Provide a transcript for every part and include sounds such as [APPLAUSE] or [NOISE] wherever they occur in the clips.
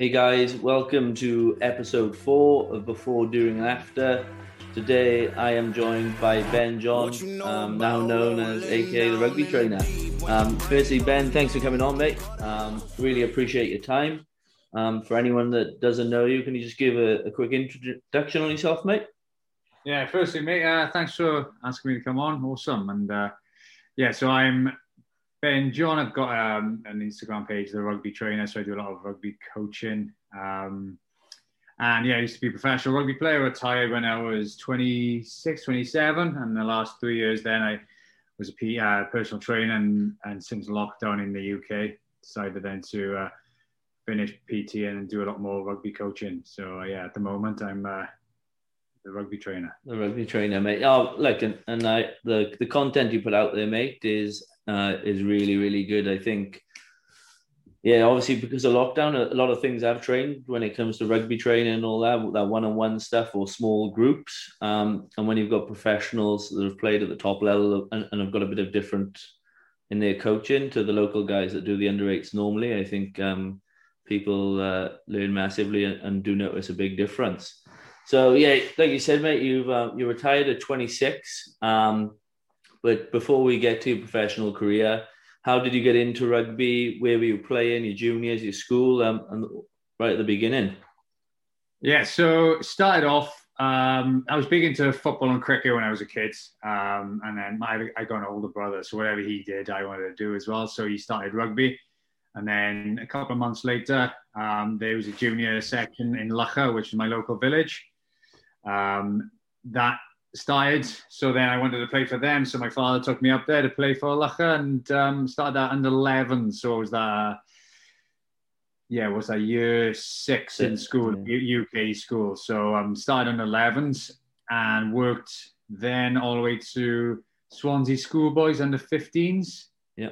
Hey guys, welcome to episode four of Before, During, and After. Today I am joined by Ben John, um, now known as AKA the rugby trainer. Um, firstly, Ben, thanks for coming on, mate. Um, really appreciate your time. Um, for anyone that doesn't know you, can you just give a, a quick introduction on yourself, mate? Yeah, firstly, mate, uh, thanks for asking me to come on. Awesome. And uh, yeah, so I'm Ben John, I've got um, an Instagram page, the rugby trainer, so I do a lot of rugby coaching. Um, and yeah, I used to be a professional rugby player, retired when I was 26, 27. And the last three years then I was a P, uh, personal trainer. And, and since lockdown in the UK, decided then to uh, finish PT and do a lot more rugby coaching. So uh, yeah, at the moment I'm uh, the rugby trainer. The rugby trainer, mate. Oh, look, and, and I, the the content you put out there, mate, is uh, is really really good. I think. Yeah, obviously because of lockdown, a lot of things I've trained when it comes to rugby training and all that, that one-on-one stuff or small groups. Um, and when you've got professionals that have played at the top level and, and have got a bit of different in their coaching to the local guys that do the under eights normally, I think um, people uh, learn massively and, and, do notice a big difference. So yeah, like you said, mate, you've uh, you retired at 26. Um, but before we get to your professional career, how did you get into rugby? Where were you playing? Your juniors, your school, um, and right at the beginning. Yeah, so started off. Um, I was big into football and cricket when I was a kid, um, and then my, I got an older brother, so whatever he did, I wanted to do as well. So he started rugby, and then a couple of months later, um, there was a junior section in Loughor, which is my local village. Um, that started. So then I wanted to play for them. So my father took me up there to play for Loughor and um, started that under 11. So it was that, yeah, it was that year six in school, yeah. UK school. So I um, started under 11s and worked then all the way to Swansea Schoolboys under 15s. Yeah.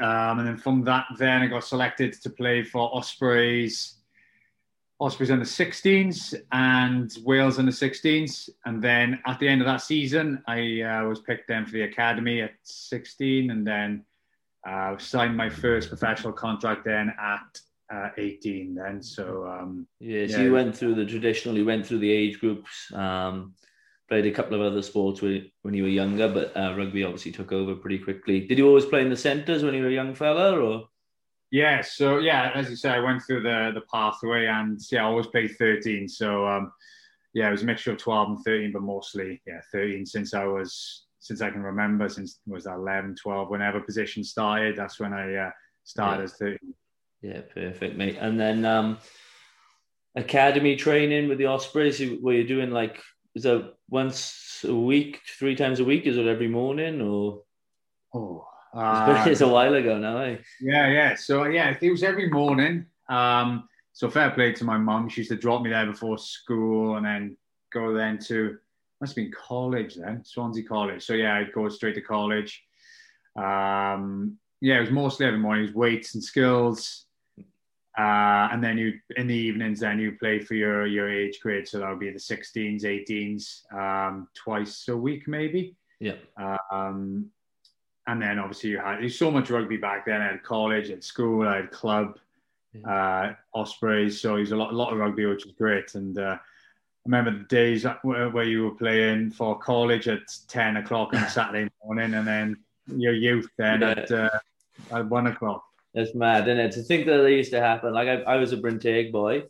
Um, and then from that, then I got selected to play for Ospreys Ospreys in the 16s and Wales in the 16s. And then at the end of that season, I uh, was picked then for the academy at 16 and then uh, signed my first professional contract then at uh, 18 then. So, um, yeah, so you went through the traditional, you went through the age groups, um, played a couple of other sports when, when you were younger, but uh, rugby obviously took over pretty quickly. Did you always play in the centres when you were a young fella or? Yeah, so yeah, as you say, I went through the the pathway, and yeah, I always played 13. So um, yeah, it was a mixture of 12 and 13, but mostly yeah, 13 since I was since I can remember, since was that 11, 12, whenever position started, that's when I uh, started yeah. as 13. Yeah, perfect, mate. And then um, academy training with the Ospreys, were you doing like is that once a week, three times a week? Is it every morning or? Oh, uh, it's a while ago now, eh? Yeah, yeah. So yeah, it was every morning. Um, so fair play to my mum. She used to drop me there before school and then go then to must have been college then, Swansea College. So yeah, I'd go straight to college. Um, yeah, it was mostly every morning. It was weights and skills. Uh, and then you in the evenings then you play for your your age grade so that would be the 16s 18s um, twice a week maybe yeah um, and then obviously you had there's so much rugby back then. I had college, at school, I had club, yeah. uh, Ospreys. So there's a lot, a lot of rugby, which was great. And uh, I remember the days where, where, you were playing for college at ten o'clock on a [LAUGHS] Saturday morning, and then your youth then yeah. at, uh, at one o'clock. It's mad, isn't it? To think that they used to happen. Like I, I was a Brynteg boy,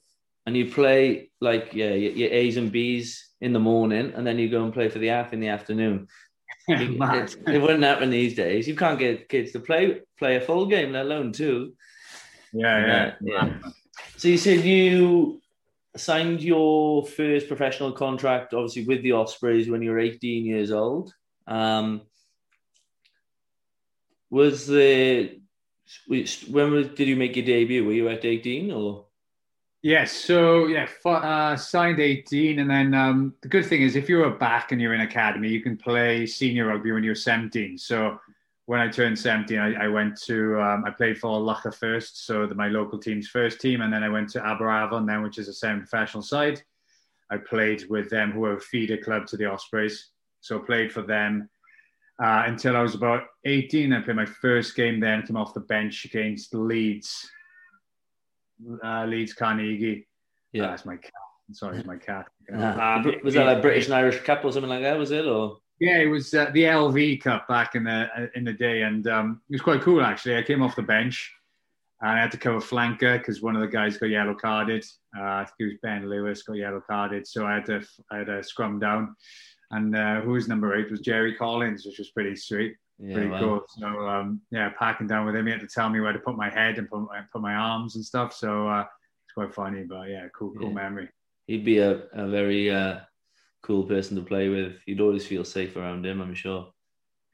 and you play like yeah, your, your A's and B's in the morning, and then you go and play for the AF in the afternoon it, it, wouldn't happen these days. You can't get kids to play play a full game, let alone two. Yeah, yeah, yeah. So you said you signed your first professional contract, obviously with the Ospreys, when you were 18 years old. Um, was the when was, did you make your debut? Were you at 18 or? Yes. So yeah, uh, signed 18, and then um, the good thing is if you're a back and you're in academy, you can play senior rugby when you're 17. So when I turned 17, I, I went to um, I played for Loughor first, so the, my local team's first team, and then I went to Aberavon, then which is a semi-professional side. I played with them, who are a feeder club to the Ospreys. So played for them uh, until I was about 18. I played my first game then, came off the bench against Leeds uh, Leeds Carnegie. Yeah, uh, that's my cat. Sorry, it's my cat. [LAUGHS] Uh, um, was that a British and Irish Cup or something like that? Was it or? Yeah, it was uh, the LV Cup back in the uh, in the day, and um, it was quite cool actually. I came off the bench and I had to cover flanker because one of the guys got yellow carded. Uh, I think it was Ben Lewis got yellow carded, so I had to I had to scrum down. And uh, who was number eight was Jerry Collins, which was pretty sweet, yeah, pretty wow. cool. So um, yeah, packing down with him, he had to tell me where to put my head and put my, put my arms and stuff. So uh, it's quite funny, but yeah, cool, cool yeah. memory. He'd be a, a very uh, cool person to play with. You'd always feel safe around him, I'm sure.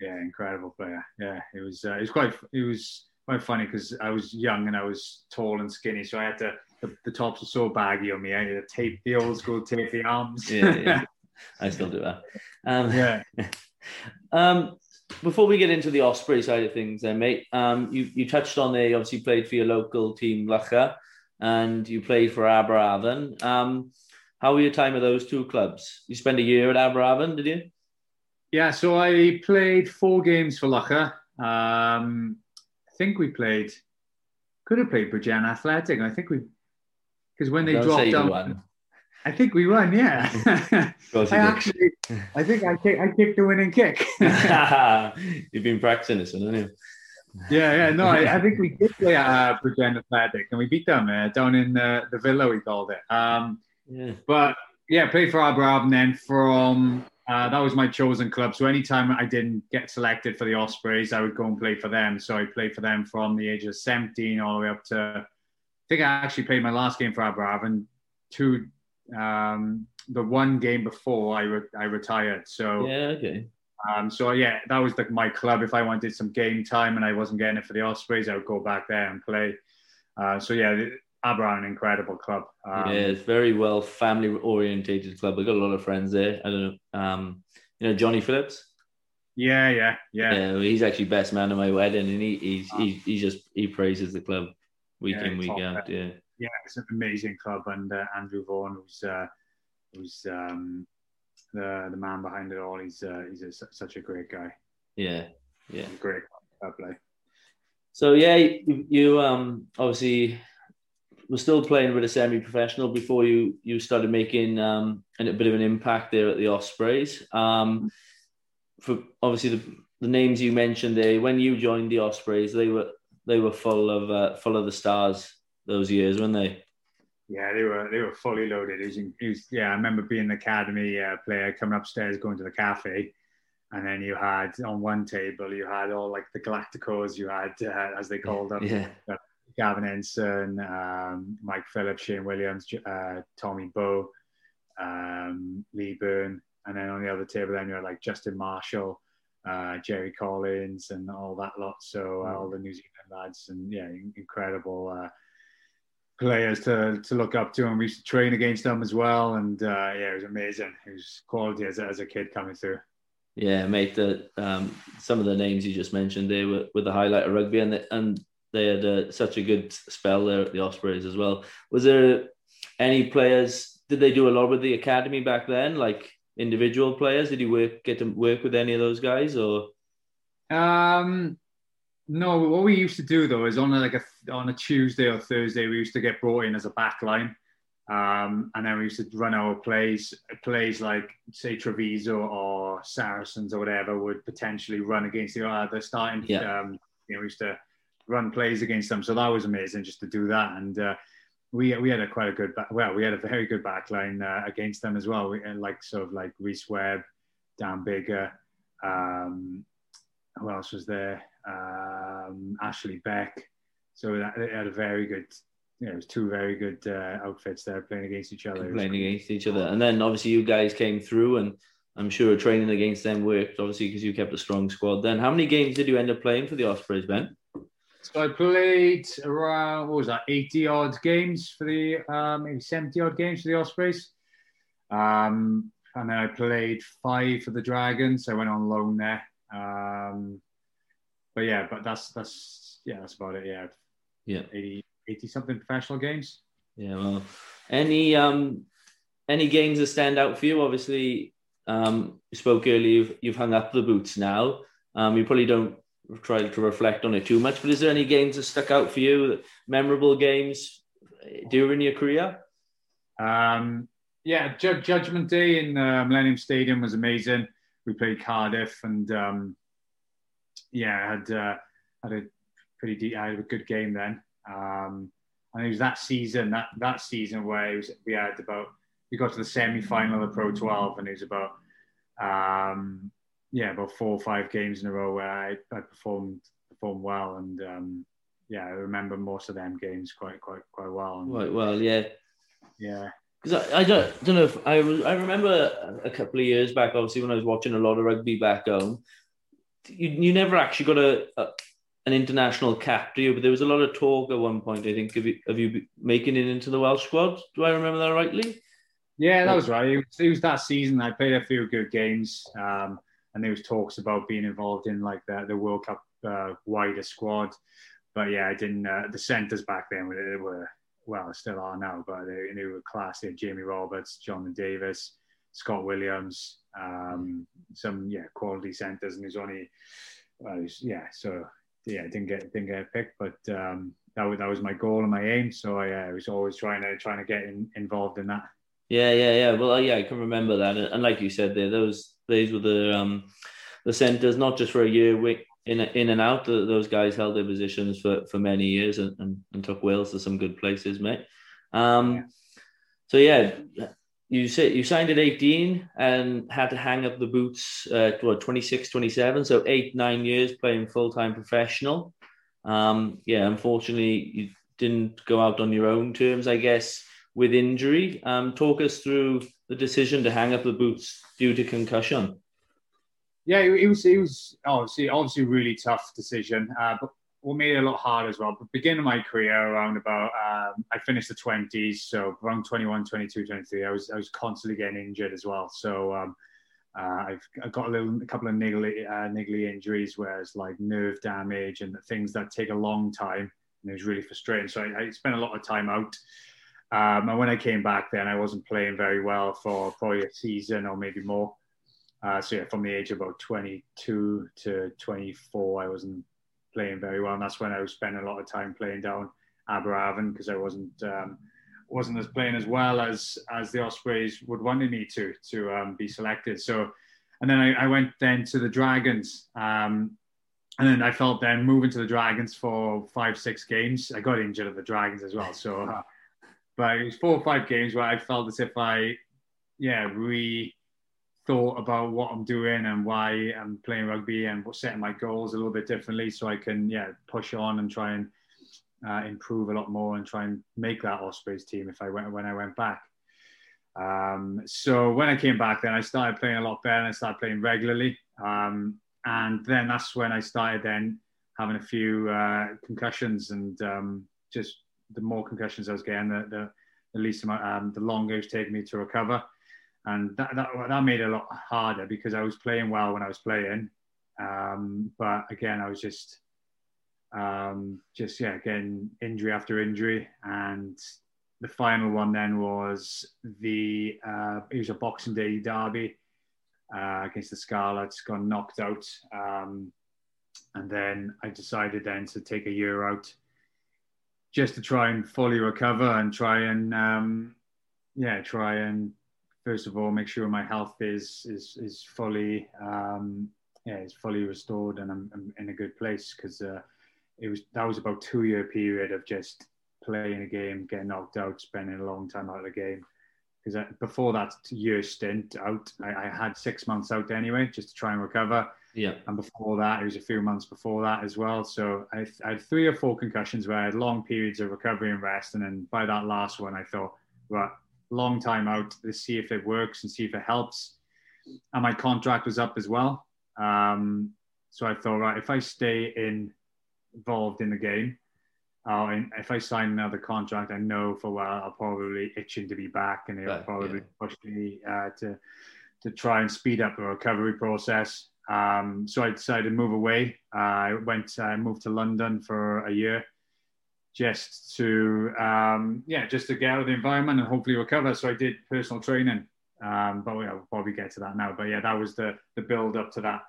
Yeah, incredible player. Yeah, it was. Uh, it was quite. It was quite funny because I was young and I was tall and skinny, so I had to. The, the tops were so baggy on me. I had to tape the old school tape the arms. yeah, yeah. [LAUGHS] I still do that. Um, yeah. [LAUGHS] um, before we get into the Osprey side of things, then, mate, um, you you touched on there. You obviously played for your local team, Loughor, and you played for Aberavon. Um, how were your time at those two clubs? You spent a year at Aberavon, did you? Yeah, so I played four games for Loughor. Um, I think we played, could have played Bridgend Athletic. I think we, because when they dropped down, I think we won. Yeah, [LAUGHS] I actually, I think I kick, I kicked the winning kick. [LAUGHS] You've been practicing this, haven't you? Yeah, yeah, no, I, I think we did play at uh, Bridgend Athletic, and we beat them uh, down in uh, the villa. We called it. Um, yeah. But yeah, played for Aberab, and then from uh, that was my chosen club. So anytime I didn't get selected for the Ospreys, I would go and play for them. So I played for them from the age of 17 all the way up to, I think I actually played my last game for Aberavon, two, um, the one game before I, re- I retired. So yeah, okay. Um, so yeah, that was like my club. If I wanted some game time and I wasn't getting it for the Ospreys, I would go back there and play. Uh, so yeah, Aberavon, incredible club. Um, yeah, it's very well family orientated club. I've got a lot of friends there. I don't know, um, you know, Johnny Phillips. Yeah, yeah, yeah. Yeah, he's actually best man at my wedding, and he he's, he, he just he praises the club week yeah, in week out. Yeah, yeah, it's an amazing club, and uh, Andrew Vaughan, who's uh, who's um, the the man behind it all. He's uh, he's a, such a great guy. Yeah, yeah, great club play. So yeah, you, you um obviously was still playing with a semi-professional before you you started making um, a bit of an impact there at the Ospreys. Um, for obviously the, the names you mentioned there, when you joined the Ospreys, they were they were full of uh, full of the stars those years, weren't they? Yeah, they were they were fully loaded. It was, it was, yeah, I remember being an academy uh, player coming upstairs, going to the cafe, and then you had on one table you had all like the Galacticos, you had uh, as they called them, yeah. Gavin Henson, um, Mike Phillips, Shane Williams, uh, Tommy Bowe, um, Lee Byrne, and then on the other table, then you had like Justin Marshall, uh, Jerry Collins, and all that lot. So uh, all the New Zealand lads, and yeah, incredible uh, players to to look up to, and we used to train against them as well. And uh, yeah, it was amazing. It was quality as a, as a kid coming through. Yeah, mate. The um, some of the names you just mentioned there were, were the highlight of rugby, and the, and they had uh, such a good spell there at the Ospreys as well. Was there any players? Did they do a lot with the academy back then, like individual players? Did you work get to work with any of those guys or? Um, no. What we used to do though is on a, like a on a Tuesday or Thursday, we used to get brought in as a back line. Um, and then we used to run our plays, plays like say Treviso or Saracens or whatever would potentially run against the other starting. Yeah. Um, you know, we used to run plays against them. So that was amazing just to do that. And uh, we we had a quite a good back, well, we had a very good backline uh, against them as well. We, like sort of like Rhys Webb, Dan Biggar, um, who else was there? Um, Ashley Beck. So that, they had a very good. Yeah, it was two very good uh, outfits there playing against each other. Playing against each other, and then obviously you guys came through, and I'm sure training against them worked. Obviously, because you kept a strong squad. Then, how many games did you end up playing for the Ospreys, Ben? So I played around what was that, 80 odd games for the uh, maybe 70 odd games for the Ospreys. Um, and then I played five for the Dragons. I went on loan there. Um, but yeah, but that's that's yeah, that's about it. Yeah, yeah, 80, 80 something professional games. Yeah, well, any um any games that stand out for you? Obviously, um, you spoke earlier. You've, you've hung up the boots now. Um, you probably don't try to reflect on it too much. But is there any games that stuck out for you? Memorable games during your career? Um, yeah, Ju- Judgment Day in uh, Millennium Stadium was amazing. We played Cardiff, and um, yeah, I had uh, had a pretty deep, I had a good game then. Um, and it was that season, that that season where was, we had about we got to the semi final of the Pro 12, and it was about um, yeah, about four or five games in a row where I, I performed performed well, and um, yeah, I remember most of them games quite quite quite well. And, Quite well, yeah. yeah, Because I, I don't, don't know if I, was- I remember a couple of years back, obviously, when I was watching a lot of rugby back home, you, you never actually got a, a an international cap, do you? But there was a lot of talk at one point, I think, of you, of you making it into the Welsh squad. Do I remember that rightly? Yeah, that was right. It was, it was that season. I played a few good games, um, and there was talks about being involved in like the, the World Cup uh, wider squad. But yeah, I didn't. Uh, the centres back then were, were well, still are now, but they, they were class. They had Jamie Roberts, Jon Davies, Scott Williams, um, some yeah quality centres, and there's only well, yeah. So yeah, I didn't get didn't get picked, but um, that was that was my goal and my aim. So I uh, was always trying to trying to get in, involved in that. Yeah, yeah, yeah. Well, uh, yeah, I can remember that. And, like you said, there, those those were the um, the centres, not just for a year, in in and out. those guys held their positions for, for many years and, and, and took Wales to some good places, mate. Um, Yeah. So yeah, you said you signed at 18 and had to hang up the boots at what 26, 27. So eight, nine years playing full time professional. Um, yeah, unfortunately, you didn't go out on your own terms, I guess, with injury. Um, talk us through the decision to hang up the boots due to concussion. Yeah, it, it was it was obviously obviously a really tough decision, uh, but what made it a lot harder as well. But beginning my career around about um, I finished the twenties, so around 21, 22, 23, I was I was constantly getting injured as well. So um, uh, I've, I've got a little a couple of niggly uh, niggly injuries where it's like nerve damage and things that take a long time, and it was really frustrating. So I, I spent a lot of time out. Um, and when I came back, then I wasn't playing very well for probably a season or maybe more. Uh, so yeah, from the age of about 22 to 24, I wasn't playing very well, and that's when I was spending a lot of time playing down Aberavon because I wasn't um, wasn't as playing as well as as the Ospreys would wanted me to to um, be selected. So, and then I, I went then to the Dragons, um, and then I felt then moving to the Dragons for five six games. I got injured at the Dragons as well, so. Uh, but it was four or five games where I felt as if I, yeah, re thought about what I'm doing and why I'm playing rugby and setting my goals a little bit differently so I can yeah push on and try and uh, improve a lot more and try and make that Ospreys team if I went when I went back. Um, so when I came back, then I started playing a lot better and I started playing regularly. Um, and then that's when I started then having a few uh, concussions and um, just the more concussions I was getting, the, the, the least amount, um, the longer it was taking me to recover and that, that, that made it a lot harder because I was playing well when I was playing. Um, but again, I was just, um, just yeah, getting injury after injury. And the final one then was the, uh, it was a Boxing Day derby uh, against the Scarlets, got knocked out. Um, and then I decided then to take a year out just to try and fully recover and try and, um, yeah, try and first of all, make sure my health is is is fully um, yeah is fully restored and I'm, I'm in a good place because uh, it was that was about two year period of just playing a game, getting knocked out, spending a long time out of the game. Because before that year stint out, I, I, had six months out anyway, just to try and recover. Yeah. And before that, it was a few months before that as well. So I, I had three or four concussions where I had long periods of recovery and rest. And then by that last one, I thought, right, long time out to see if it works and see if it helps. And my contract was up as well. Um, so I thought, right, if I stay in, involved in the game, uh, and if I sign another contract, I know for a while I'll probably itching to be back, and they'll probably yeah. push me uh, to to try and speed up the recovery process. Um, so I decided to move away. Uh, I went, I moved to London for a year, just to um, yeah, just to get out of the environment and hopefully recover. So I did personal training, um, but we'll probably get to that now. But yeah, that was the the build up to that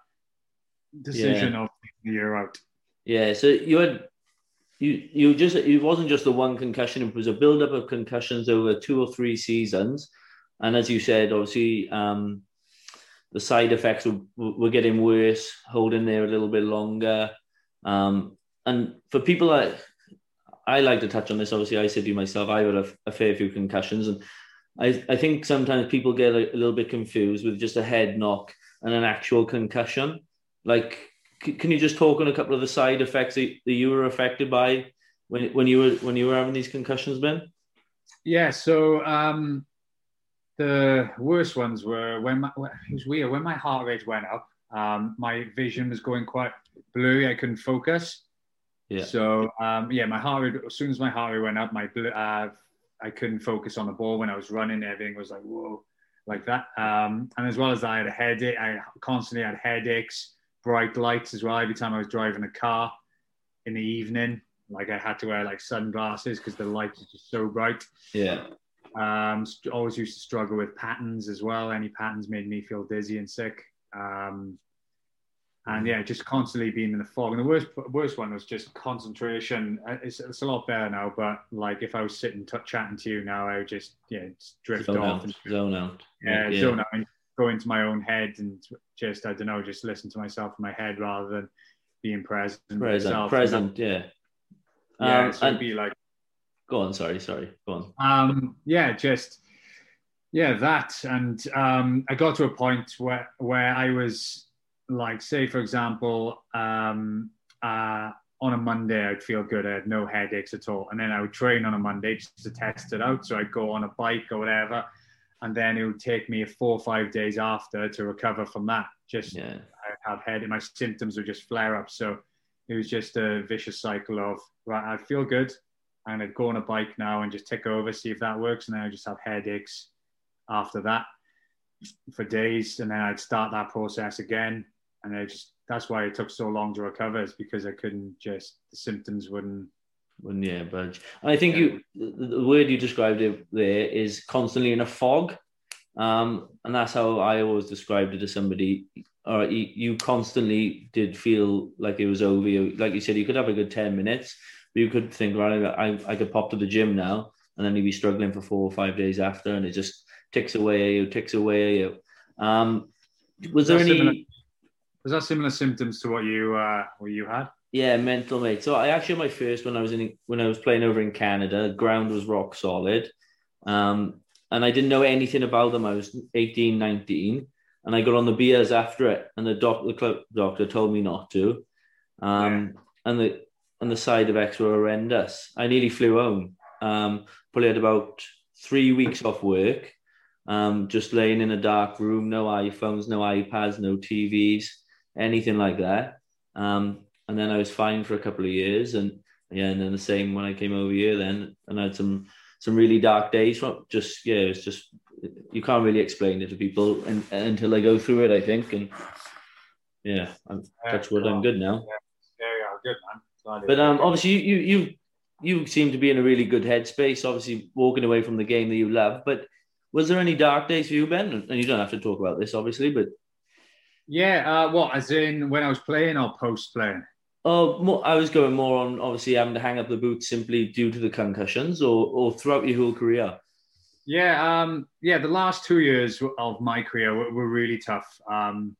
decision of taking a year out. Yeah, so you had you you just it wasn't just the one concussion; it was a build up of concussions over two or three seasons, and as you said, obviously. Um, the side effects were, were getting worse, holding there a little bit longer. Um, and for people that I like to touch on this, obviously, I said to you myself, I had a, a fair few concussions, and I, I think sometimes people get a, a, little bit confused with just a head knock and an actual concussion. Like, c- can you just talk on a couple of the side effects that, that you were affected by when when you were when you were having these concussions, Ben? Yeah. So um, the worst ones were when my, it was weird when my heart rate went up. Um, my vision was going quite blurry. I couldn't focus. Yeah. So um, yeah, my heart rate. As soon as my heart rate went up, my uh, I couldn't focus on the ball when I was running. Everything was like whoa, like that. Um, and as well as that, I had a headache. I constantly had headaches, bright lights as well. Every time I was driving a car in the evening, like I had to wear like sunglasses because the lights were just so bright. Yeah. Um, always used to struggle with patterns as well. Any patterns made me feel dizzy and sick. Um, and yeah, just constantly being in the fog. And the worst worst one was just concentration. Uh, it's, it's a lot better now, but like if I was sitting t- chatting to you now, I would just yeah just drift zone off out, and zone out. Yeah, yeah, zone out and go into my own head and just I don't know, just listen to myself in my head rather than being present. Present, present, yeah. Yeah, um, so it'd be like Go on. Sorry. Sorry. Go on. Um, yeah, just yeah, that, and um, I got to a point where where I was like, say, for example, um, uh, on a Monday, I'd feel good. I had no headaches at all, and then I would train on a Monday just to test it out. So I'd go on a bike or whatever, and then it would take me four or five days after to recover from that. Just yeah. I have head, my symptoms would just flare up. So it was just a vicious cycle of right, I feel good, and I'd go on a bike now and just tick over, see if that works, and then I just have headaches after that for days, and then I'd start that process again, and I just that's why it took so long to recover is because I couldn't just the symptoms wouldn't wouldn't yeah budge. I think yeah. you the word you described it there is constantly in a fog, um, and that's how I always described it to somebody. Or you, you constantly did feel like it was over. You, like you said, you could have a good ten minutes but you could think, right, I, I could pop to the gym now, and then you'd be struggling for four or five days after, and it just ticks away at you, ticks away at you. Um, was there any? Was that similar symptoms to what you uh, what you had? Yeah, mental mate. So I actually my first when I was in when I was playing over in Canada. Ground was rock solid, um, and I didn't know anything about them. I was 18, 19, and I got on the beers after it, and the doc, the club doctor told me not to. Um, yeah. and the and the side effects were horrendous. I nearly flew home. Um, probably had about three weeks off work, um, just laying in a dark room, no iPhones, no iPads, no TVs, anything like that. Um, and then I was fine for a couple of years, and yeah, and then the same when I came over here. Then and I had some some really dark days. From just yeah, it's just you can't really explain it to people and, until they go through it. I think, and yeah, I'm, yeah, touch wood, I'm good now. Yeah, yeah, good man. But um, obviously, you you you seem to be in a really good headspace. Obviously, walking away from the game that you love. But was there any dark days for you, Ben? And you don't have to talk about this, obviously, but yeah, uh, what as in when I was playing or post playing? Oh, I was going more on obviously having to hang up the boots simply due to the concussions, or or throughout your whole career. Yeah, um, yeah. The last two years of my career were, were really tough. Um,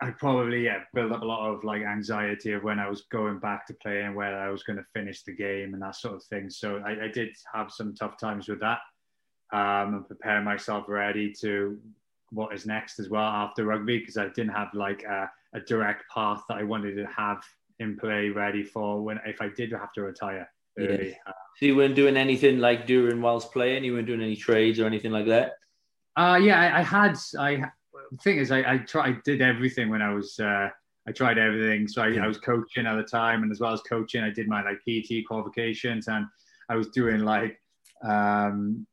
I probably yeah built up a lot of like anxiety of when I was going back to playing, where I was going to finish the game and that sort of thing. So I, I did have some tough times with that, um, and preparing myself ready to what is next as well after rugby because I didn't have like a, a, direct path that I wanted to have in play ready for when if I did have to retire early. Yeah. Uh, so you weren't doing anything like during whilst playing. You weren't doing any trades or anything like that. Uh, yeah, I, I had I the thing is, I, I tried, I did everything when I was, uh, I tried everything. So I, I, was coaching at the time, and as well as coaching, I did my like PT qualifications, and I was doing like, um,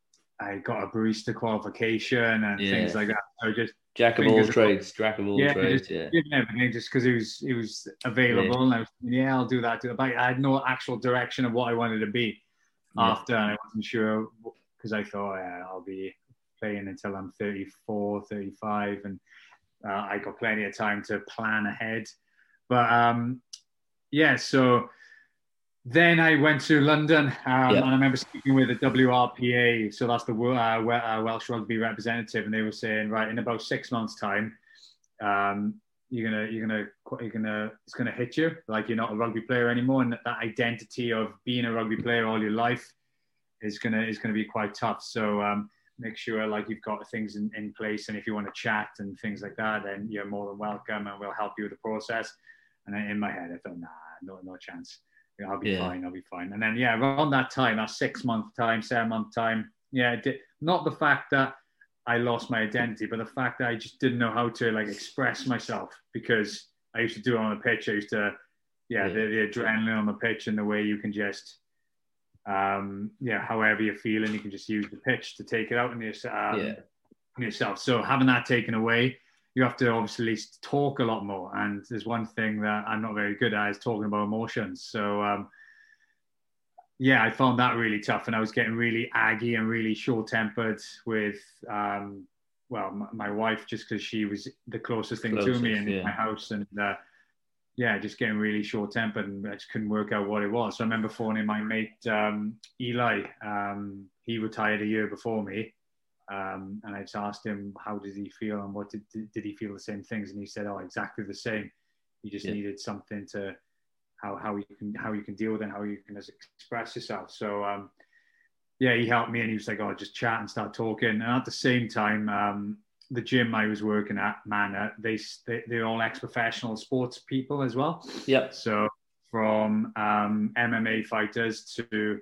I got a barista qualification and yeah. things like that. So just jack of all trades, jack of all yeah, trades, yeah. everything just because it was it was available, yeah. and I was yeah, I'll do that. Do But I had no actual direction of what I wanted to be after, and I wasn't sure because I thought yeah, I'll be playing until I'm 34, 35, and uh, I got plenty of time to plan ahead. But um, yeah, so then I went to London, um, yeah. and I remember speaking with the WRPA, so that's the uh, uh, Welsh rugby representative, and they were saying, right, in about six months' time, um, you're gonna, you're gonna, you're gonna, it's gonna hit you like you're not a rugby player anymore, and that identity of being a rugby player all your life is gonna is gonna be quite tough. So um, make sure like you've got things in, in place, and if you want to chat and things like that, then you're more than welcome, and we'll help you with the process. And in my head, I thought, nah, no, no chance. Yeah, I'll be yeah. fine. I'll be fine. And then yeah, around that time, that six month time, seven month time, yeah, did, not the fact that I lost my identity, but the fact that I just didn't know how to like express myself because I used to do it on the pitch. I used to, yeah, yeah. The, the, adrenaline on the pitch and the way you can just, um, yeah, however you're feeling, you can just use the pitch to take it out in, your, um, yeah. in yourself. So having that taken away, you have to obviously talk a lot more. And there's one thing that I'm not very good at is talking about emotions. So um, yeah, I found that really tough, and I was getting really aggy and really short-tempered with um, well, my, my, wife just because she was the closest thing closest, to me in yeah. my house, and uh, yeah, just getting really short-tempered, and I just couldn't work out what it was. So I remember phoning my mate um, Eli. Um, he retired a year before me, um, and I just asked him how did he feel and what did, did he feel the same things, and he said, "Oh, exactly the same. He just yeah. needed something to how how you can how you can deal with it, and how you can express yourself." So um, yeah, he helped me, and he was like, "Oh, just chat and start talking." And at the same time, um, the gym I was working at, Manor, they, they they're all ex-professional sports people as well. Yeah. So from um, MMA fighters to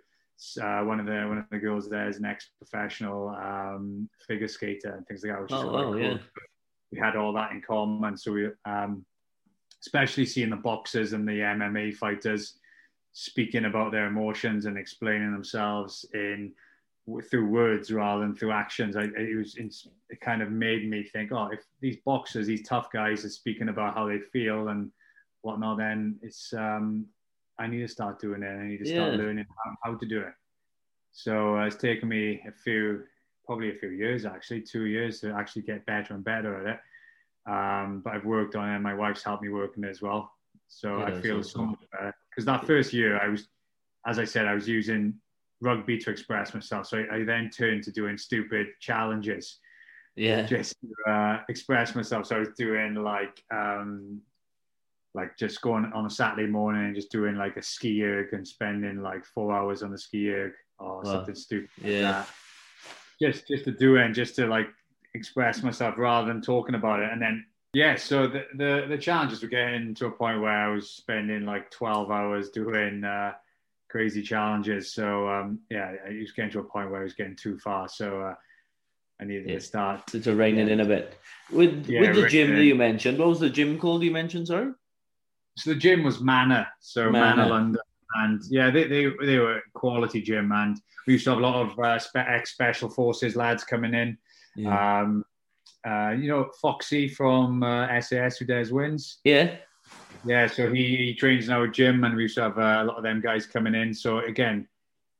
uh, one of the one of the girls there is an ex-professional um, figure skater and things like that, which is oh, quite cool. Yeah. We had all that in common, so we, um, especially seeing the boxers and the MMA fighters speaking about their emotions and explaining themselves in through words rather than through actions. I, it was it kind of made me think, oh, if these boxers, these tough guys, are speaking about how they feel and whatnot, then it's um, I need to start doing it. I need to start yeah. learning how, how, to do it. So uh, it's taken me a few, probably a few years actually, two years to actually get better and better at it. Um, but I've worked on it. And my wife's helped me work on it as well. So yeah, I feel awesome. so much better because that first year I was, as I said, I was using rugby to express myself. So I, I then turned to doing stupid challenges. Yeah. Just to uh, express myself. So I was doing like um, like just going on a Saturday morning and just doing like a SkiErg and spending like four hours on the SkiErg or wow. something stupid. Yeah. Like just just to do it and just to like express myself rather than talking about it. And then yeah, so the the, the challenges were getting to a point where I was spending like twelve hours doing uh, crazy challenges. So um, yeah, I was getting to a point where I was getting too far. So uh, I needed yeah. to start to, to rein it in a bit. With yeah, with the gym that you mentioned, what was the gym called you mentioned, sorry? So the gym was Manor, so Manor, Manor London, and yeah, they, they they were quality gym, and we used to have a lot of uh, ex special forces lads coming in. Yeah. Um, uh, you know Foxy from uh, SAS Who Dares Wins. Yeah. Yeah, so he, he trains in our gym, and we used to have uh, a lot of them guys coming in. So again,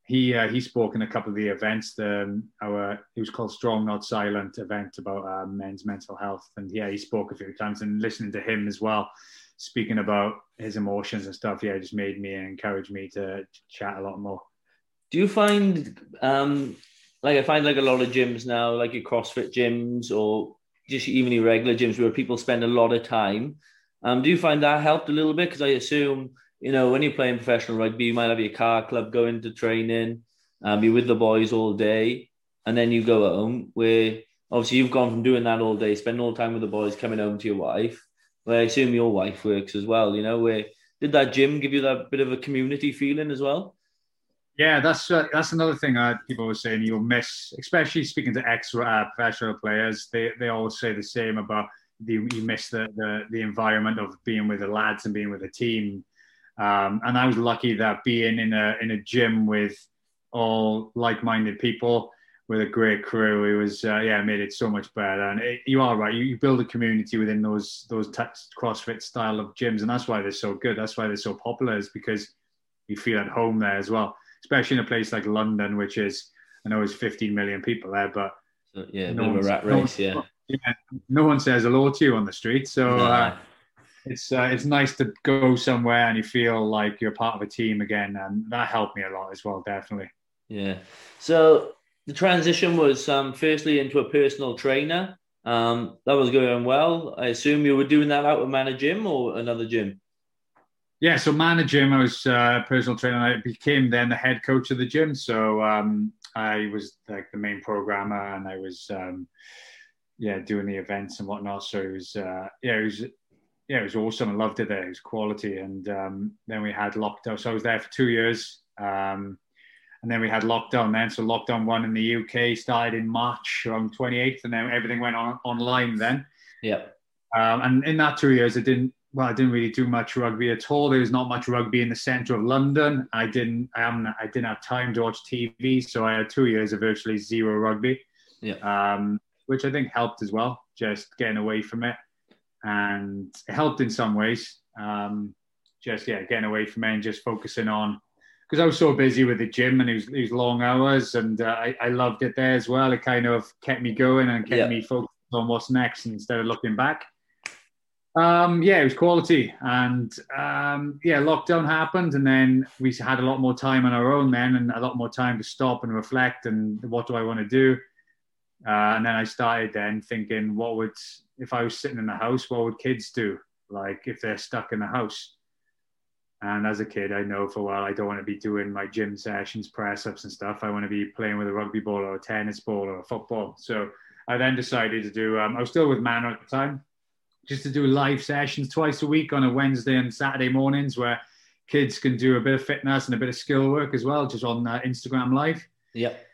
he uh, he spoke in a couple of the events. The, um, our it was called Strong Not Silent event about uh, men's mental health, and yeah, he spoke a few times. And listening to him as well, speaking about his emotions and stuff, yeah, just made me and encouraged me to, to chat a lot more. Do you find, um, like, I find like a lot of gyms now, like your CrossFit gyms or just even your regular gyms where people spend a lot of time. Um, do you find that helped a little bit? Because I assume, you know, when you're playing professional rugby, you might have your car club going to training, um, you're with the boys all day, and then you go home where obviously you've gone from doing that all day, spending all the time with the boys, coming home to your wife I assume your wife works as well. You know, where did that gym give you that bit of a community feeling as well? Yeah, that's uh, that's another thing uh, people were saying you'll miss, especially speaking to ex uh, professional players. They they always say the same about the, you miss the, the the environment of being with the lads and being with the team. Um, and I was lucky that being in a in a gym with all like minded people with a great crew. It was uh, yeah, made it so much better. And it, you are right. You, you, build a community within those those t- CrossFit style of gyms, and that's why they're so good. That's why they're so popular. Is because you feel at home there as well, especially in a place like London, which is I know it's 15 million people there, but yeah, no a rat race. No, yeah. yeah, no one says hello to you on the street. So. Uh, it's uh, it's nice to go somewhere and you feel like you're part of a team again, and that helped me a lot as well, definitely. Yeah. So the transition was um, firstly into a personal trainer. Um, that was going well. I assume you were doing that out of Manor Gym or another gym. Yeah, so Manor Gym, I was uh, personal trainer. I became then the head coach of the gym. So um, I was like the main programmer, and I was um, yeah doing the events and whatnot. So it was uh, yeah, it was yeah, it was awesome. I loved it there. It was quality. And um, then we had lockdown. So I was there for two years. Um, and then we had lockdown then. So lockdown one in the UK started in March around 28th. And then everything went on online then. Yeah. Um, and in that two years, I didn't, well, I didn't really do much rugby at all. There was not much rugby in the center of London. I didn't, I, am I didn't have time to watch TV. So I had two years of virtually zero rugby. Yeah. Um, which I think helped as well, just getting away from it and it helped in some ways. Um, just yeah, getting away from it and just focusing on because I was so busy with the gym and these these long hours, and uh, I, I loved it there as well. It kind of kept me going and kept yeah. me focused on what's next instead of looking back. Um, yeah, it was quality, and um, yeah, lockdown happened, and then we had a lot more time on our own then, and a lot more time to stop and reflect, and what do I want to do? Uh, and then I started then thinking, what would if I was sitting in the house, what would kids do? Like if they're stuck in the house. And as a kid, I know for a while I don't want to be doing my gym sessions, press ups and stuff. I want to be playing with a rugby ball or a tennis ball or a football. So I then decided to do. Um, I was still with Manor at the time, just to do live sessions twice a week on a Wednesday and Saturday mornings where kids can do a bit of fitness and a bit of skill work as well, just on uh, Instagram Live. Yep.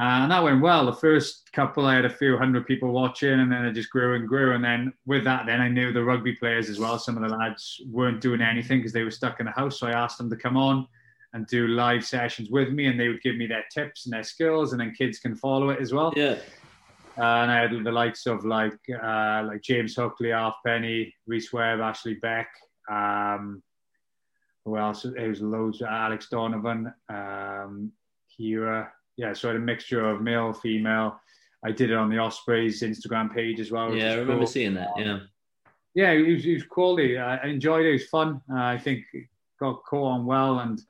Uh, and that went well. The first couple, I had a few hundred people watching, and then it just grew and grew. And then with that, then I knew the rugby players as well. Some of the lads weren't doing anything because they were stuck in the house. So I asked them to come on and do live sessions with me, and they would give me their tips and their skills, and then kids can follow it as well. Yeah. Uh, and I had the likes of like uh, like James Hook, Leigh Halfpenny, Rhys Webb, Ashley Beck. Um, who else? It was loads. Alex Donovan, um, Kira yeah, so I had a mixture of male, female. I did it on the Ospreys Instagram page as well. Yeah, I remember cool. seeing that. Yeah. Yeah, it was, it was quality. I enjoyed it. It was fun. Uh, I think got caught on well. And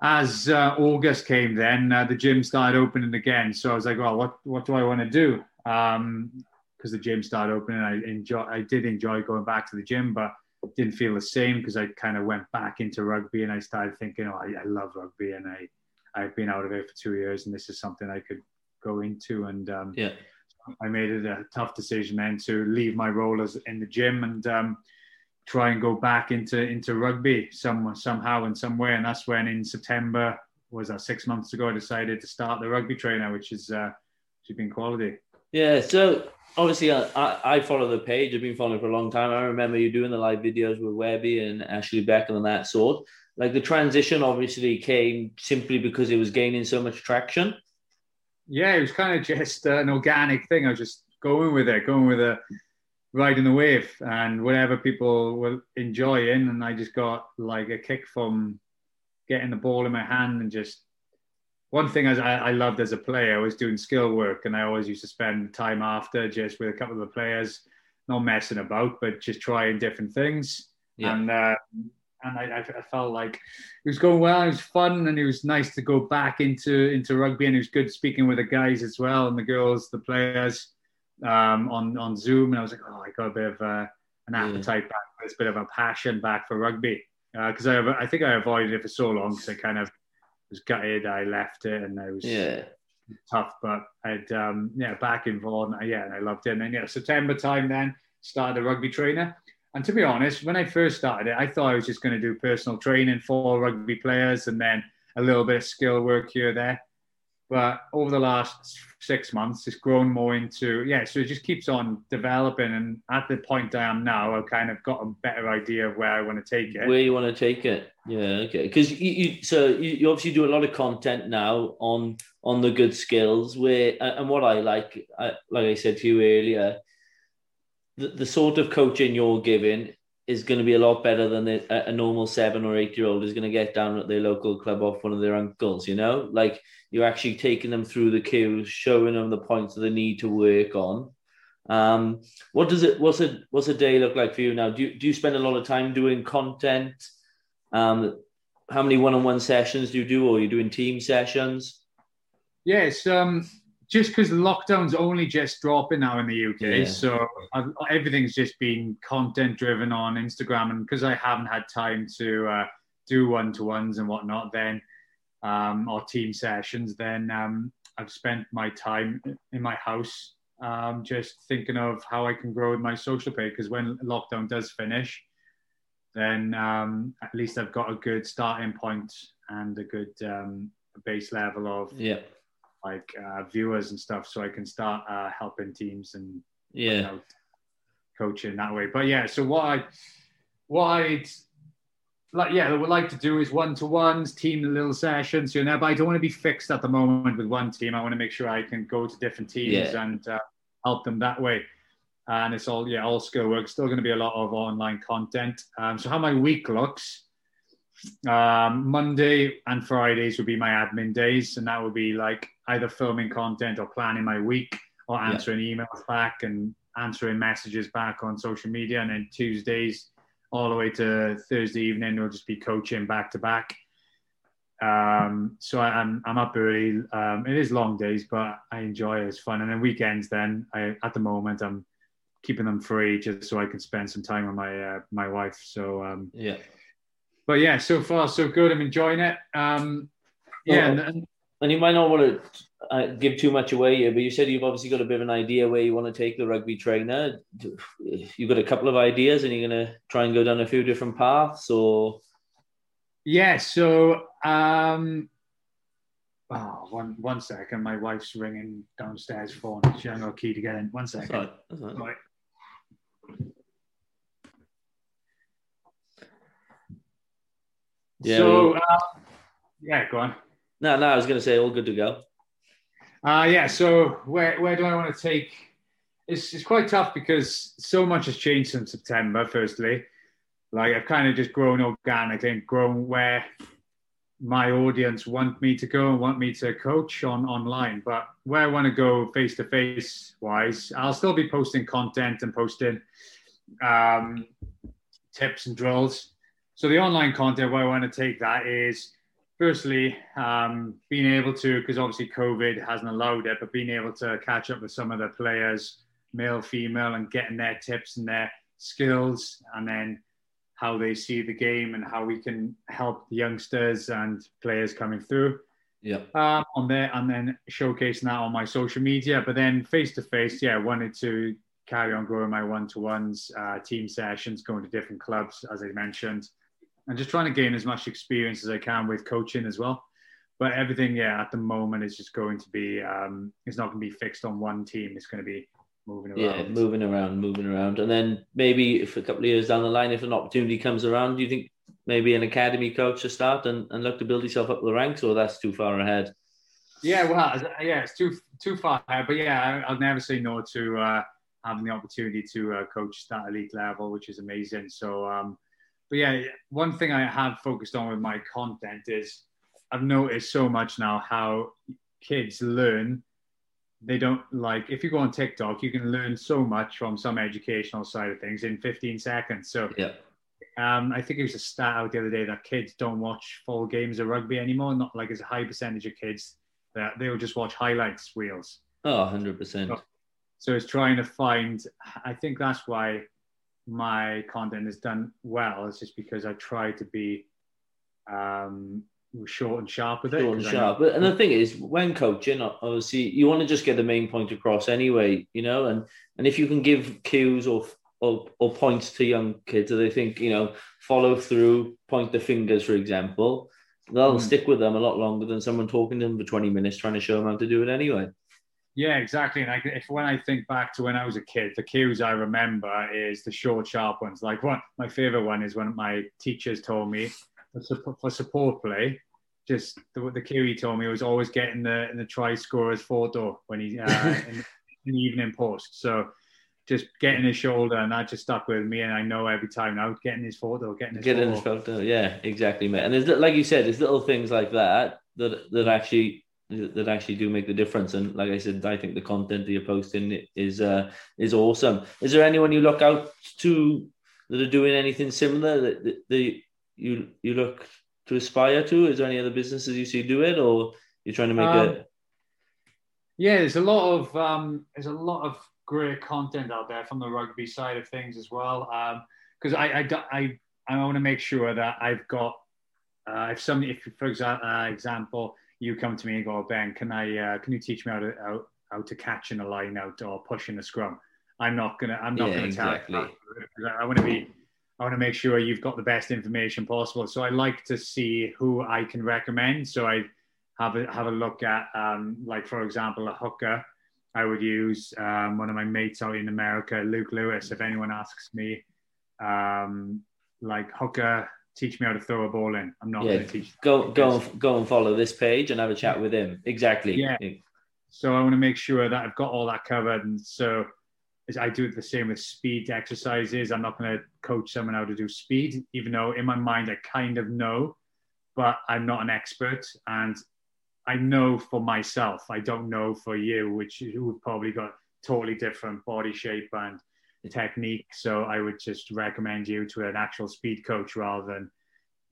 as uh, August came, then uh, the gym started opening again. So I was like, well, what what do I want to do? Because um, the gym started opening, I enjoy. I did enjoy going back to the gym, but didn't feel the same because I kind of went back into rugby and I started thinking, oh, I, I love rugby and I I've been out of it for two years, and this is something I could go into. And um, yeah, I made it a tough decision then to leave my role as in the gym and um, try and go back into into rugby some somehow and somewhere. And that's when in September was that six months ago I decided to start the rugby trainer, which is uh, which has been quality. Yeah, so obviously uh, I, I follow the page. I've been following for a long time. I remember you doing the live videos with Webby and Ashley Beck and that sort. Like the transition obviously came simply because it was gaining so much traction. Yeah, it was kind of just an organic thing. I was just going with it, going with it, riding the wave, and whatever people were enjoying. And I just got like a kick from getting the ball in my hand and just one thing as I, I, loved as a player was doing skill work, and I always used to spend time after just with a couple of the players, not messing about, but just trying different things. Yeah. And uh, and I, I, felt like it was going well. It was fun, and it was nice to go back into into rugby. And it was good speaking with the guys as well, and the girls, the players um, on on Zoom. And I was like, oh, I got a bit of uh, an appetite yeah. back, a bit of a passion back for rugby because uh, I I think I avoided it for so long because I kind of was gutted. I left it, and I was yeah tough, but I'd um, yeah back involved. And, yeah, and I loved it. And then yeah, September time then started a rugby trainer and to be honest, when I first started it, I thought I was just going to do personal training for rugby players and then a little bit of skill work here there. But over the last six months, it's grown more into yeah. So it just keeps on developing, and at the point I am now, I've kind of got a better idea of where I want to take it. Where you want to take it, yeah, okay. Because you, you, so you, you obviously do a lot of content now on on the good skills. Where and what I like, I, like I said to you earlier, the, the sort of coaching you're giving is going to be a lot better than a, a normal seven or eight year old is going to get down at their local club off one of their uncles. You know, like you're actually taking them through the cues, showing them the points that they need to work on, Um, what does it? What's a what's a day look like for you now? Do you, do you spend a lot of time doing content? Um, how many one-on-one sessions do you do, or are you doing team sessions? Yes, um, just because lockdown's only just dropping now in the UK, yeah. so I've, everything's just been content driven on Instagram, and because I haven't had time to uh, do one to ones and whatnot, then um, or team sessions, then um, I've spent my time in my house um, just thinking of how I can grow my social page. Because when lockdown does finish, then um, at least I've got a good starting point and a good um, base level of yeah like uh, viewers and stuff, so I can start uh, helping teams and yeah you know, coaching that way. But yeah, so what I what I'd like yeah, what I would like to do is one to ones, team little sessions, you know. But I don't want to be fixed at the moment with one team. I want to make sure I can go to different teams yeah. and uh, help them that way. And it's all yeah, all skill work. Still going to be a lot of online content. Um, so how my week looks. Um, Monday and Fridays would be my admin days, and that would be like either filming content or planning my week or answering yeah. emails back and answering messages back on social media. And then Tuesdays all the way to Thursday evening, we'll just be coaching back to back. Um, so I, am I'm, I'm up early. Um, it is long days, but I enjoy it. It's fun. And then weekends, then I at the moment I'm keeping them free just so I can spend some time with my uh, my wife. So um, yeah. But yeah, so far so good. I'm enjoying it. Um, yeah, and, and, and you might not want to uh, give too much away here, but you said you've obviously got a bit of an idea where you want to take the rugby trainer. You've got a couple of ideas, and you're going to try and go down a few different paths, or yeah. So, um, oh, one one second, my wife's ringing downstairs phone. She hasn't got a key to get in. One second. That's right. Right. Yeah. So, uh, yeah, go on. No, no, I was going to say all good to go. Uh, yeah. So where where do I want to take? It's it's quite tough because so much has changed since September. Firstly, like I've kind of just grown organically and grown where my audience want me to go and want me to coach on online. But where I want to go face to face wise, I'll still be posting content and posting um, tips and drills. So the online content where I want to take that is firstly, um, being able to, because obviously COVID hasn't allowed it, but being able to catch up with some of the players, male, female, and getting their tips and their skills, and then how they see the game and how we can help the youngsters and players coming through. Yeah. Um, on there, and then showcasing that on my social media. But then face to face, yeah, wanted to carry on growing my one to ones, uh, team sessions, going to different clubs, as I mentioned and just trying to gain as much experience as I can with coaching as well. But everything, yeah, at the moment is just going to be, um, it's not going to be fixed on one team. It's going to be moving around. Yeah, moving around, moving around. And then maybe if a couple of years down the line, if an opportunity comes around, do you think maybe an academy coach to start and, and look to build yourself up the ranks, or that's too far ahead? Yeah, well, yeah, it's too too far ahead. But yeah, I'll never say no to uh, having the opportunity to uh, coach that elite level, which is amazing. So um, but yeah, one thing I have focused on with my content is I've noticed so much now how kids learn. They don't like if you go on TikTok, you can learn so much from some educational side of things in 15 seconds. So yeah. Um, I think it was a stat out the other day that kids don't watch full games of rugby anymore. Not like it's a high percentage of kids that they'll just watch highlights reels. Oh, 100%. So, so it's trying to find, I think that's why my content is done well. It's just because I try to be um, short and sharp with it. Short and sharp. But, and the thing is, when coaching, obviously, you want to just get the main point across anyway, you know. And and if you can give cues or or, or points to young kids that they think, you know, follow through, point the fingers, for example, they'll mm. stick with them a lot longer than someone talking to them for 20 minutes trying to show them how to do it anyway. Yeah, exactly. And I, if when I think back to when I was a kid, the cues I remember is the short, sharp ones. Like one, my favorite one is when my teachers told me for support play, just the, the cue he told me was always getting the the try scorer's photo when he uh, [LAUGHS] in, in, the evening post. So just getting his shoulder, and that just stuck with me. And I know every time now, getting his photo, getting his getting photo. his photo. Yeah, exactly, mate. And there's like you said, there's little things like that that that actually that actually do make the difference. And like I said, I think the content that you're posting is uh, is awesome. Is there anyone you look out to that are doing anything similar that, that, that you you look to aspire to? Is there any other businesses you see do it, or you're trying to make um, it? Yeah, there's a lot of um, there's a lot of great content out there from the rugby side of things as well. Because um, I, I I I want to make sure that I've got uh, if some if for example, uh, example you come to me and go, Ben, can I uh, can you teach me how to how, how to catch in a line out or push in a scrum? I'm not gonna I'm not yeah, gonna exactly. tell you. I want to be I want to make sure you've got the best information possible. So I like to see who I can recommend. So I have a have a look at um, like for example a hooker. I would use um, one of my mates out in America, Luke Lewis. If anyone asks me, um, like hooker, teach me how to throw a ball in. I'm not yeah, going to teach. Go go and, go and follow this page and have a chat with him. Exactly. Yeah. So I want to make sure that I've got all that covered, and so I do it the same with speed exercises. I'm not going to coach someone how to do speed, even though in my mind I kind of know, but I'm not an expert. And I know for myself, I don't know for you, which who've probably got totally different body shape and technique. So I would just recommend you to an actual speed coach rather than,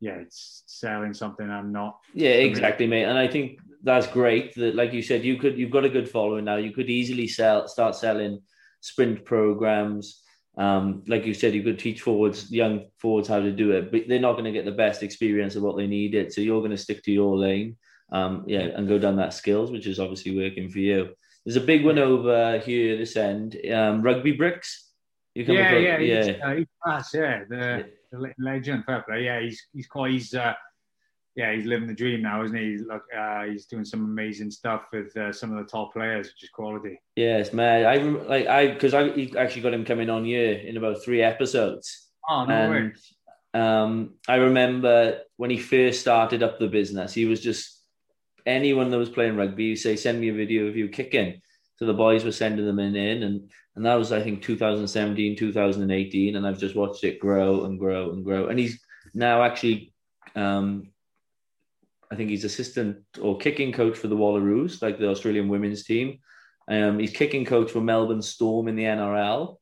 yeah, it's selling something I'm not. Yeah, exactly, mate. And I think that's great that, like you said, you could, you've got a good following now. You could easily sell, start selling sprint programs. Um, like you said, you could teach forwards, young forwards, how to do it, but they're not going to get the best experience of what they needed. So you're going to stick to your lane, um, yeah, and go down that skills, which is obviously working for you. There's a big one over here this end, um, rugby bricks. You yeah, across, yeah, yeah, he's, uh, he's class, yeah, the, the legend, fair play. Yeah, he's he's quite he's uh, yeah, he's living the dream now, isn't he? He's like uh, he's doing some amazing stuff with uh, some of the top players, which is quality. Yes, man. I like I because I actually got him coming on here in about three episodes. Oh no and, way. Um, I remember when he first started up the business, he was just anyone that was playing rugby. You say, send me a video of you kicking. So the boys were sending them in, in and and that was I think 2017, 2018, and I've just watched it grow and grow and grow. And he's now actually um, I think he's assistant or kicking coach for the Wallaroos, like the Australian women's team. Um, he's kicking coach for Melbourne Storm in the NRL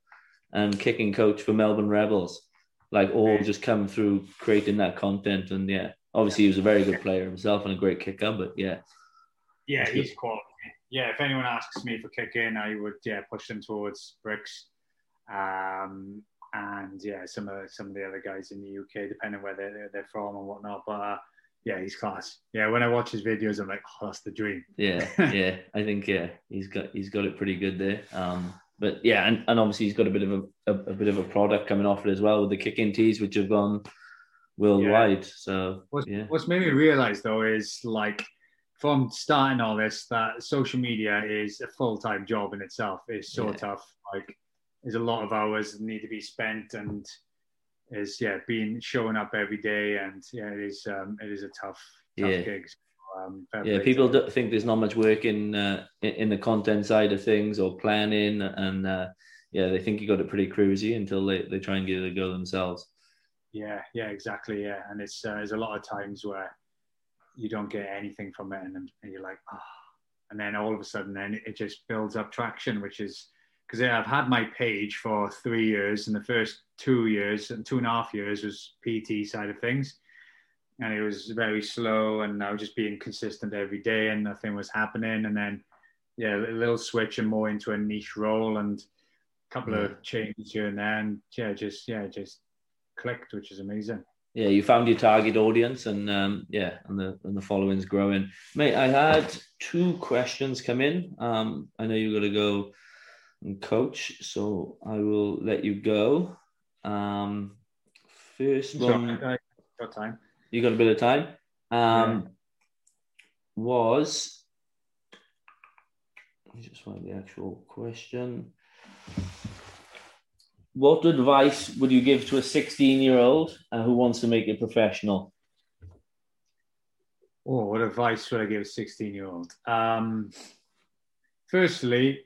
and kicking coach for Melbourne Rebels. Like all just come through creating that content. And yeah, obviously he was a very good player himself and a great kicker, but yeah. Yeah, he's quality. Yeah, if anyone asks me for kicking, I would yeah push them towards bricks. Um, and yeah, some of some of the other guys in the UK, depending where they're, they're from and whatnot. But uh, yeah, he's class. Yeah, when I watch his videos, I'm like, oh, that's the dream. Yeah, [LAUGHS] yeah, I think yeah, he's got he's got it pretty good there. Um, but yeah, and, and obviously he's got a bit of a, a, a bit of a product coming off it as well with the kicking tees, which have gone worldwide. Yeah. So what's, yeah. what's made me realize though is like from starting all this that social media is a full time job in itself. It's so yeah. tough. Like there's a lot of hours that need to be spent and is yeah being showing up every day and yeah it is um, it is a tough tough yeah. gig. Um, yeah, people do think there's not much work in, uh, in the content side of things or planning, and uh, yeah, they think you got it pretty cruisy until they, they try and give it a go themselves. Yeah, yeah, exactly. Yeah, and it's uh, there's a lot of times where you don't get anything from it, and, and you're like, ah, oh. and then all of a sudden, then it just builds up traction, which is because I've had my page for three years, and the first two years and two and a half years was PT side of things, and it was very slow, and I was just being consistent every day, and nothing was happening, and then yeah, a little switch and more into a niche role, and a couple yeah. of changes here and there, and yeah, just yeah, just clicked, which is amazing. Yeah, you found your target audience, and um, yeah, and the and the following's growing. Mate, I had two questions come in. Um, I know you got to go and coach. So I will let you go. Um, first one. got time. You got a bit of time. Um, yeah. Was let me just find the actual question. What advice would you give to a 16 year old uh, who wants to make it professional? Oh, what advice would I give a 16 year old? Um, firstly,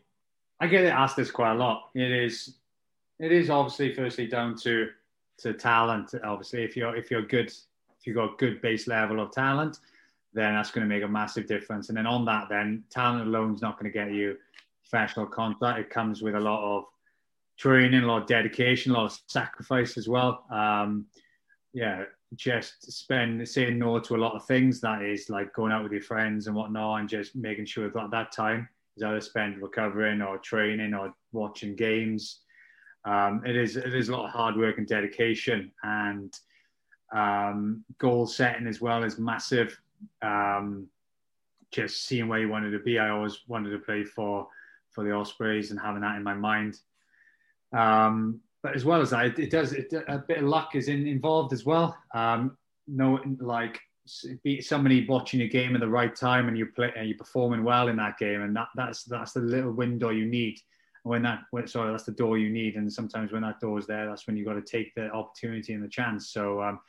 I get asked this quite a lot. It is, it is obviously firstly down to to talent. Obviously, if you're if you're good, if you've got good base level of talent, then that's going to make a massive difference. And then on that, then talent alone is not going to get you professional contract. It comes with a lot of training, a lot of dedication, a lot of sacrifice as well. Um, yeah, just spend saying no to a lot of things. That is like going out with your friends and whatnot, and just making sure that that time is either spent recovering or training or watching games. Um, it is it is a lot of hard work and dedication, and um, goal setting as well is massive. Um, just seeing where you wanted to be. I always wanted to play for for the Ospreys and having that in my mind. Um, but as well as that, it, does it, a bit of luck is in, involved as well. Um, no, like be somebody watching a game at the right time and you play and you're performing well in that game, and that that's that's the little window you need. when that when, sorry, that's the door you need, and sometimes when that door is there, that's when you got to take the opportunity and the chance. So. Um,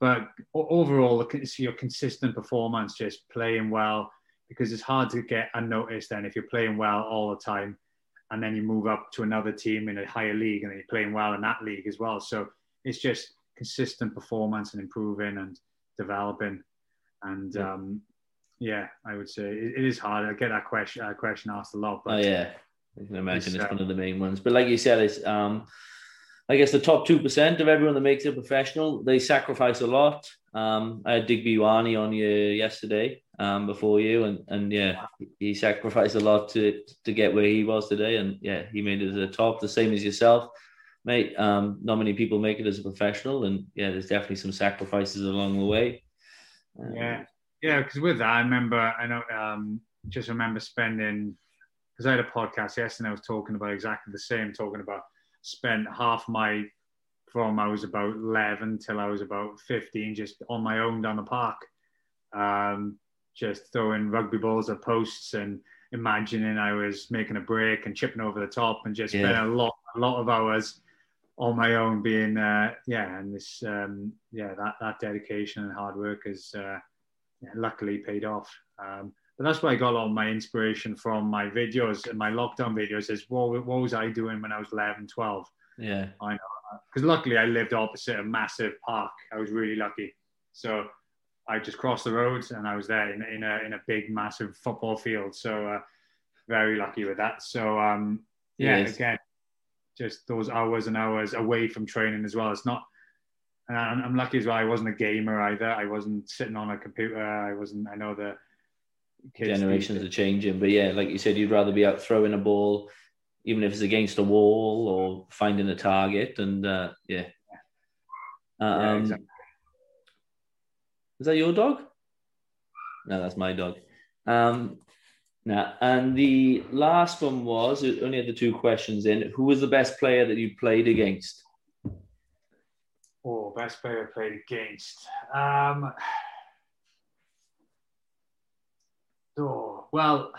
but overall, your consistent performance, just playing well, because it's hard to get unnoticed then if you're playing well all the time and then you move up to another team in a higher league and then you're playing well in that league as well. So it's just consistent performance and improving and developing. And yeah, um, yeah I would say it, it is hard. I get that question uh, question asked a lot. But oh yeah, I can imagine it's, it's one of the main ones. But like you said, it's um, I guess the top two percent of everyone that makes it professional, they sacrifice a lot. Um, I had Digby Ioane on you yesterday um, before you, and and yeah, he sacrificed a lot to to get where he was today, and yeah, he made it to the top, the same as yourself, mate. Um, not many people make it as a professional, and yeah, there's definitely some sacrifices along the way. Um, yeah, yeah, because with that, I remember, I know, um, just remember spending because I had a podcast yesterday, and I was talking about exactly the same, talking about spent half my from I was about 11 till I was about 15, just on my own down the park. Um, just throwing rugby balls at posts and imagining I was making a break and chipping over the top and just yeah. spent a lot, a lot of hours on my own being, uh, yeah, and this, um, yeah, that, that dedication and hard work has uh, yeah, luckily paid off. Um, but that's where I got a lot of my inspiration from my videos and my lockdown videos is what, what was I doing when I was 11, 12? Yeah. I know. Because luckily I lived opposite a massive park. I was really lucky. So I just crossed the road and I was there in, in, a, in a big, massive football field. So uh, very lucky with that. So um, yeah, yes. again, just those hours and hours away from training as well. It's not, and I'm lucky as well. I wasn't a gamer either. I wasn't sitting on a computer. I wasn't. I know the generations are changing, but yeah, like you said, you'd rather be out throwing a ball, even if it's against a wall or finding a target. And uh, yeah, um, yeah exactly. Is that your dog? No, that's my dog. Um, now, and the last one was only had the two questions in. Who was the best player that you played against? Oh, best player I played against. Um, oh, well,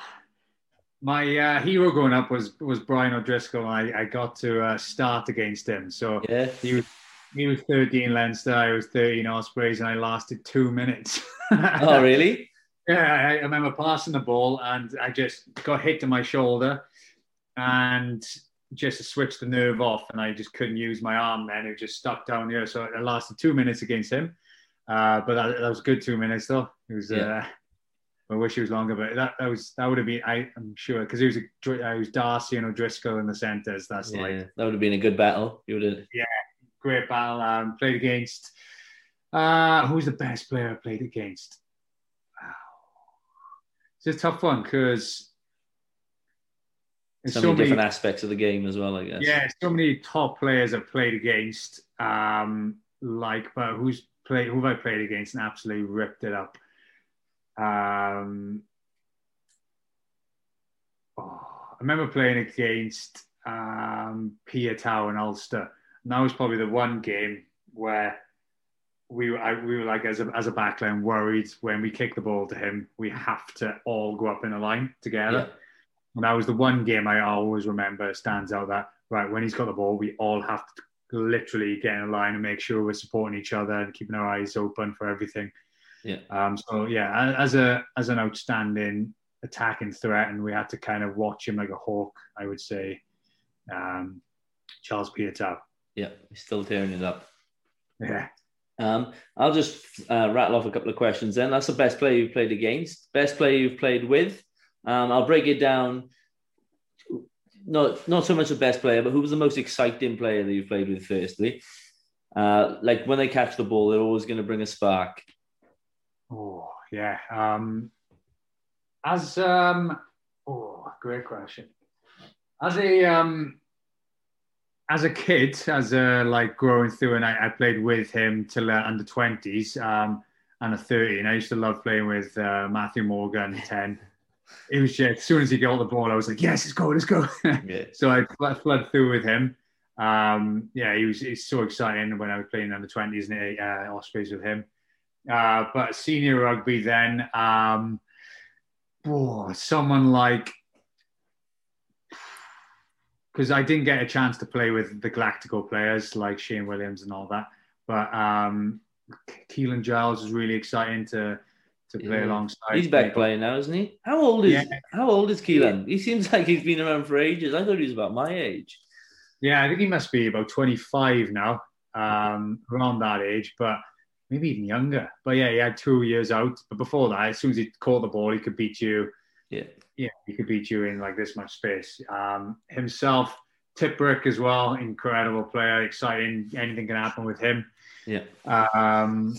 my uh, hero growing up was was Brian O'Driscoll. I, I got to uh, start against him. So yeah. he was he was 13 Leinster, I was 13 Ospreys, and I lasted two minutes. oh, really? [LAUGHS] Yeah, I, I, remember passing the ball and I just got hit to my shoulder and just to switch the nerve off, and I just couldn't use my arm then. It just stuck down here. So I lasted two minutes against him. Uh, but that, that, was good two minutes, though. It was. Yeah. Uh, I wish it was longer, but that, that was that would have been I, am sure because it was a, it was D'Arcy and O'Driscoll in the centres. That's yeah, like that would have been a good battle. You would have yeah, great battle. Um, played against. Uh, who's the best player I played against? Wow. It's a tough one because so, so many different aspects of the game as well, I guess. Yeah, so many top players I've played against. Um, like, but who's played? Who have I played against and absolutely ripped it up? Um, oh, I remember playing against um, Piutau and Ulster and that was probably the one game where we were, I, we were like, as a, as a backline, worried when we kick the ball to him, we have to all go up in a line together. Yeah. And that was the one game I always remember stands out that, right, when he's got the ball, we all have to literally get in a line and make sure we're supporting each other and keeping our eyes open for everything. Yeah. Um, so yeah, as a as an outstanding attacking threat, and we had to kind of watch him like a hawk, I would say. Um, Charles Piutau. Yeah, he's still tearing it up. Yeah. Um, I'll just uh, rattle off a couple of questions. Then that's the best player you've played against, best player you've played with. Um, I'll break it down. Not not so much the best player, but who was the most exciting player that you played with? Firstly, uh, like when they catch the ball, they're always going to bring a spark. Oh yeah. Um, as um, oh, great question. As a um, as a kid, as a like growing through, and I, I played with him till uh, under twenties um, and a thirty, and I used to love playing with uh, Matthew Morgan [LAUGHS] ten. It was just as soon as he got the ball, I was like, "Yes, let's go, let's go." [LAUGHS] Yeah. so I flood, flood through with him. Um, yeah, he was he's so exciting when I was playing under twenties and uh, Ospreys with him. Uh, but senior rugby then, um, oh, someone like because I didn't get a chance to play with the Galactical players like Shane Williams and all that. But um, Keelan Giles is really exciting to to play yeah. alongside. He's back playing now, isn't he? How old is yeah. How old is Keelan? He seems like he's been around for ages. I thought he was about my age. Yeah, I think he must be about 25 now, um, around that age, but maybe even younger. But yeah, he had two years out. But before that, as soon as he caught the ball, he could beat you. Yeah yeah, he could beat you in like this much space. Um, himself, Tipuric as well, incredible player, exciting. Anything can happen with him. Yeah. Um,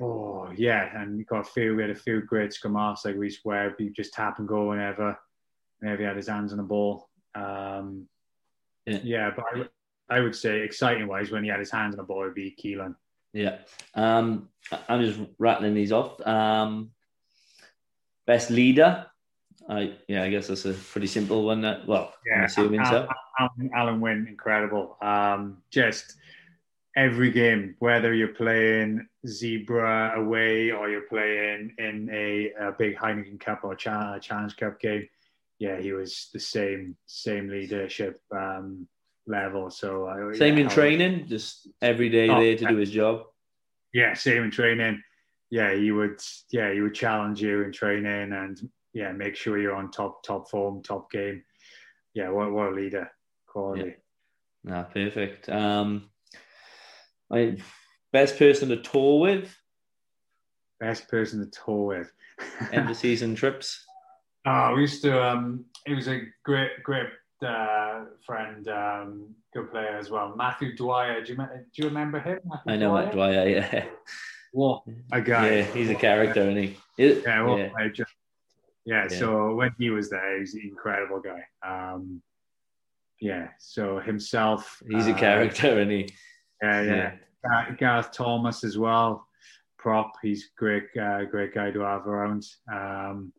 oh yeah, and we got a few. We had a few great scrum like Rhys Webb. He just tap and go whenever, whenever he had his hands on the ball. Um, yeah. yeah, but I, I would say exciting wise when he had his hands on the ball would be Keelan. Yeah. Um, I'm just rattling these off. Um, best leader. I yeah, I guess that's a pretty simple one. That well, yeah, I'm assuming Alun, so. Alun, Alun Wyn, incredible. Um, just every game, whether you're playing Zebre away or you're playing in a, a big Heineken Cup or Challenge Cup game, yeah, he was the same same leadership um, level. So uh, same yeah, in training, just every day oh, there to do his job. Yeah, same in training. Yeah, he would. Yeah, he would challenge you in training and yeah, make sure you're on top top form, top game. Yeah, what, what a leader, quality. Yeah. Nah, perfect. Um, I best person to tour with. Best person to tour with. End of season trips. Oh, [LAUGHS] we used to. Um, it was a great, great uh, friend, um, good player as well. Matthew Dwyer. Do you, do you remember him? Matthew I know Dwyer? Matt Dwyer. Yeah. What a guy! Yeah, he's a character, isn't he? yeah, well, yeah. Just, yeah, yeah, so when he was there, he's an incredible guy. Um, yeah, so himself. He's a uh, character, and he. Yeah, yeah. yeah. Gareth Thomas as well. Prop, he's great, uh, great guy to have around. Um,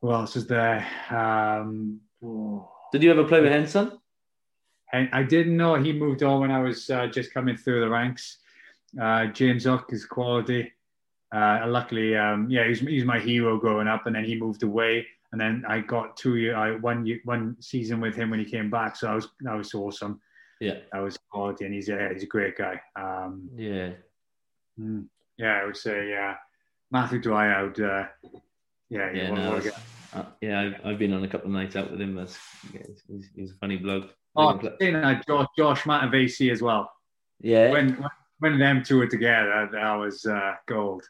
who else is there? Um, Did you ever play with Henson? I didn't know he moved on when I was uh, just coming through the ranks. Uh, James Hook is quality. Uh, luckily, um, yeah, he's, he's my hero growing up, and then he moved away, and then I got two year, I one one season with him when he came back, so I was that was awesome. Yeah, that was quality, and he's yeah, he's a great guy. Um, yeah, mm, yeah, I would say yeah, Matthew Dwyer, I would, uh, yeah, yeah, no, uh, yeah, I've, I've, been on a couple of nights out with him. That's yeah, he's, he's, a funny bloke. Oh, uh, Josh, Josh Matavesi as well. Yeah, when when them two were together, that was uh, gold.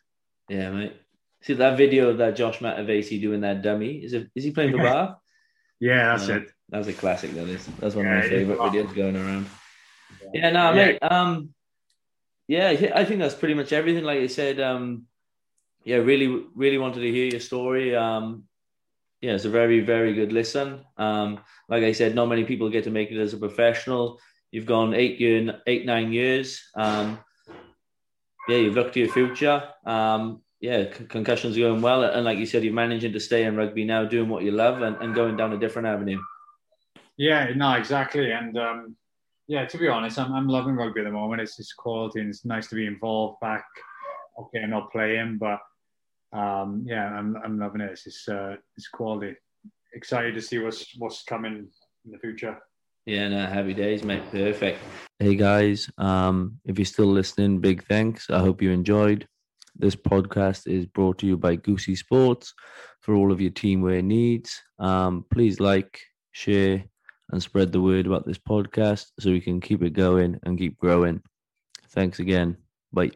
Yeah, mate. See that video of that Josh Matavesi doing that dummy? Is it? Is he playing for Bar? yeah, that's uh, it. That's a classic. That is. That's one yeah, of my favorite videos going around. Yeah, yeah no, yeah. mate. Um, yeah, I think that's pretty much everything. Like I said, um, yeah, really, really wanted to hear your story. Um, yeah, it's a very, very good listen. Um, like I said, not many people get to make it as a professional. You've gone eight year, eight nine years. Um, yeah, you've looked to your future. Um, yeah, concussions are going well, and like you said, you're managing to stay in rugby now, doing what you love, and, and going down a different avenue. Yeah, no, exactly, and um, yeah, to be honest, I'm, I'm loving rugby at the moment. It's just quality, and it's nice to be involved back. Okay, I'm not playing, but um, yeah, I'm, I'm loving it. It's just, uh, it's quality. Excited to see what's what's coming in the future. Yeah, no, happy days, mate. Perfect. Hey guys, um, if you're still listening, big thanks. I hope you enjoyed. This podcast is brought to you by Goosey Sports for all of your teamwear needs. Um, please like, share, and spread the word about this podcast so we can keep it going and keep growing. Thanks again. Bye.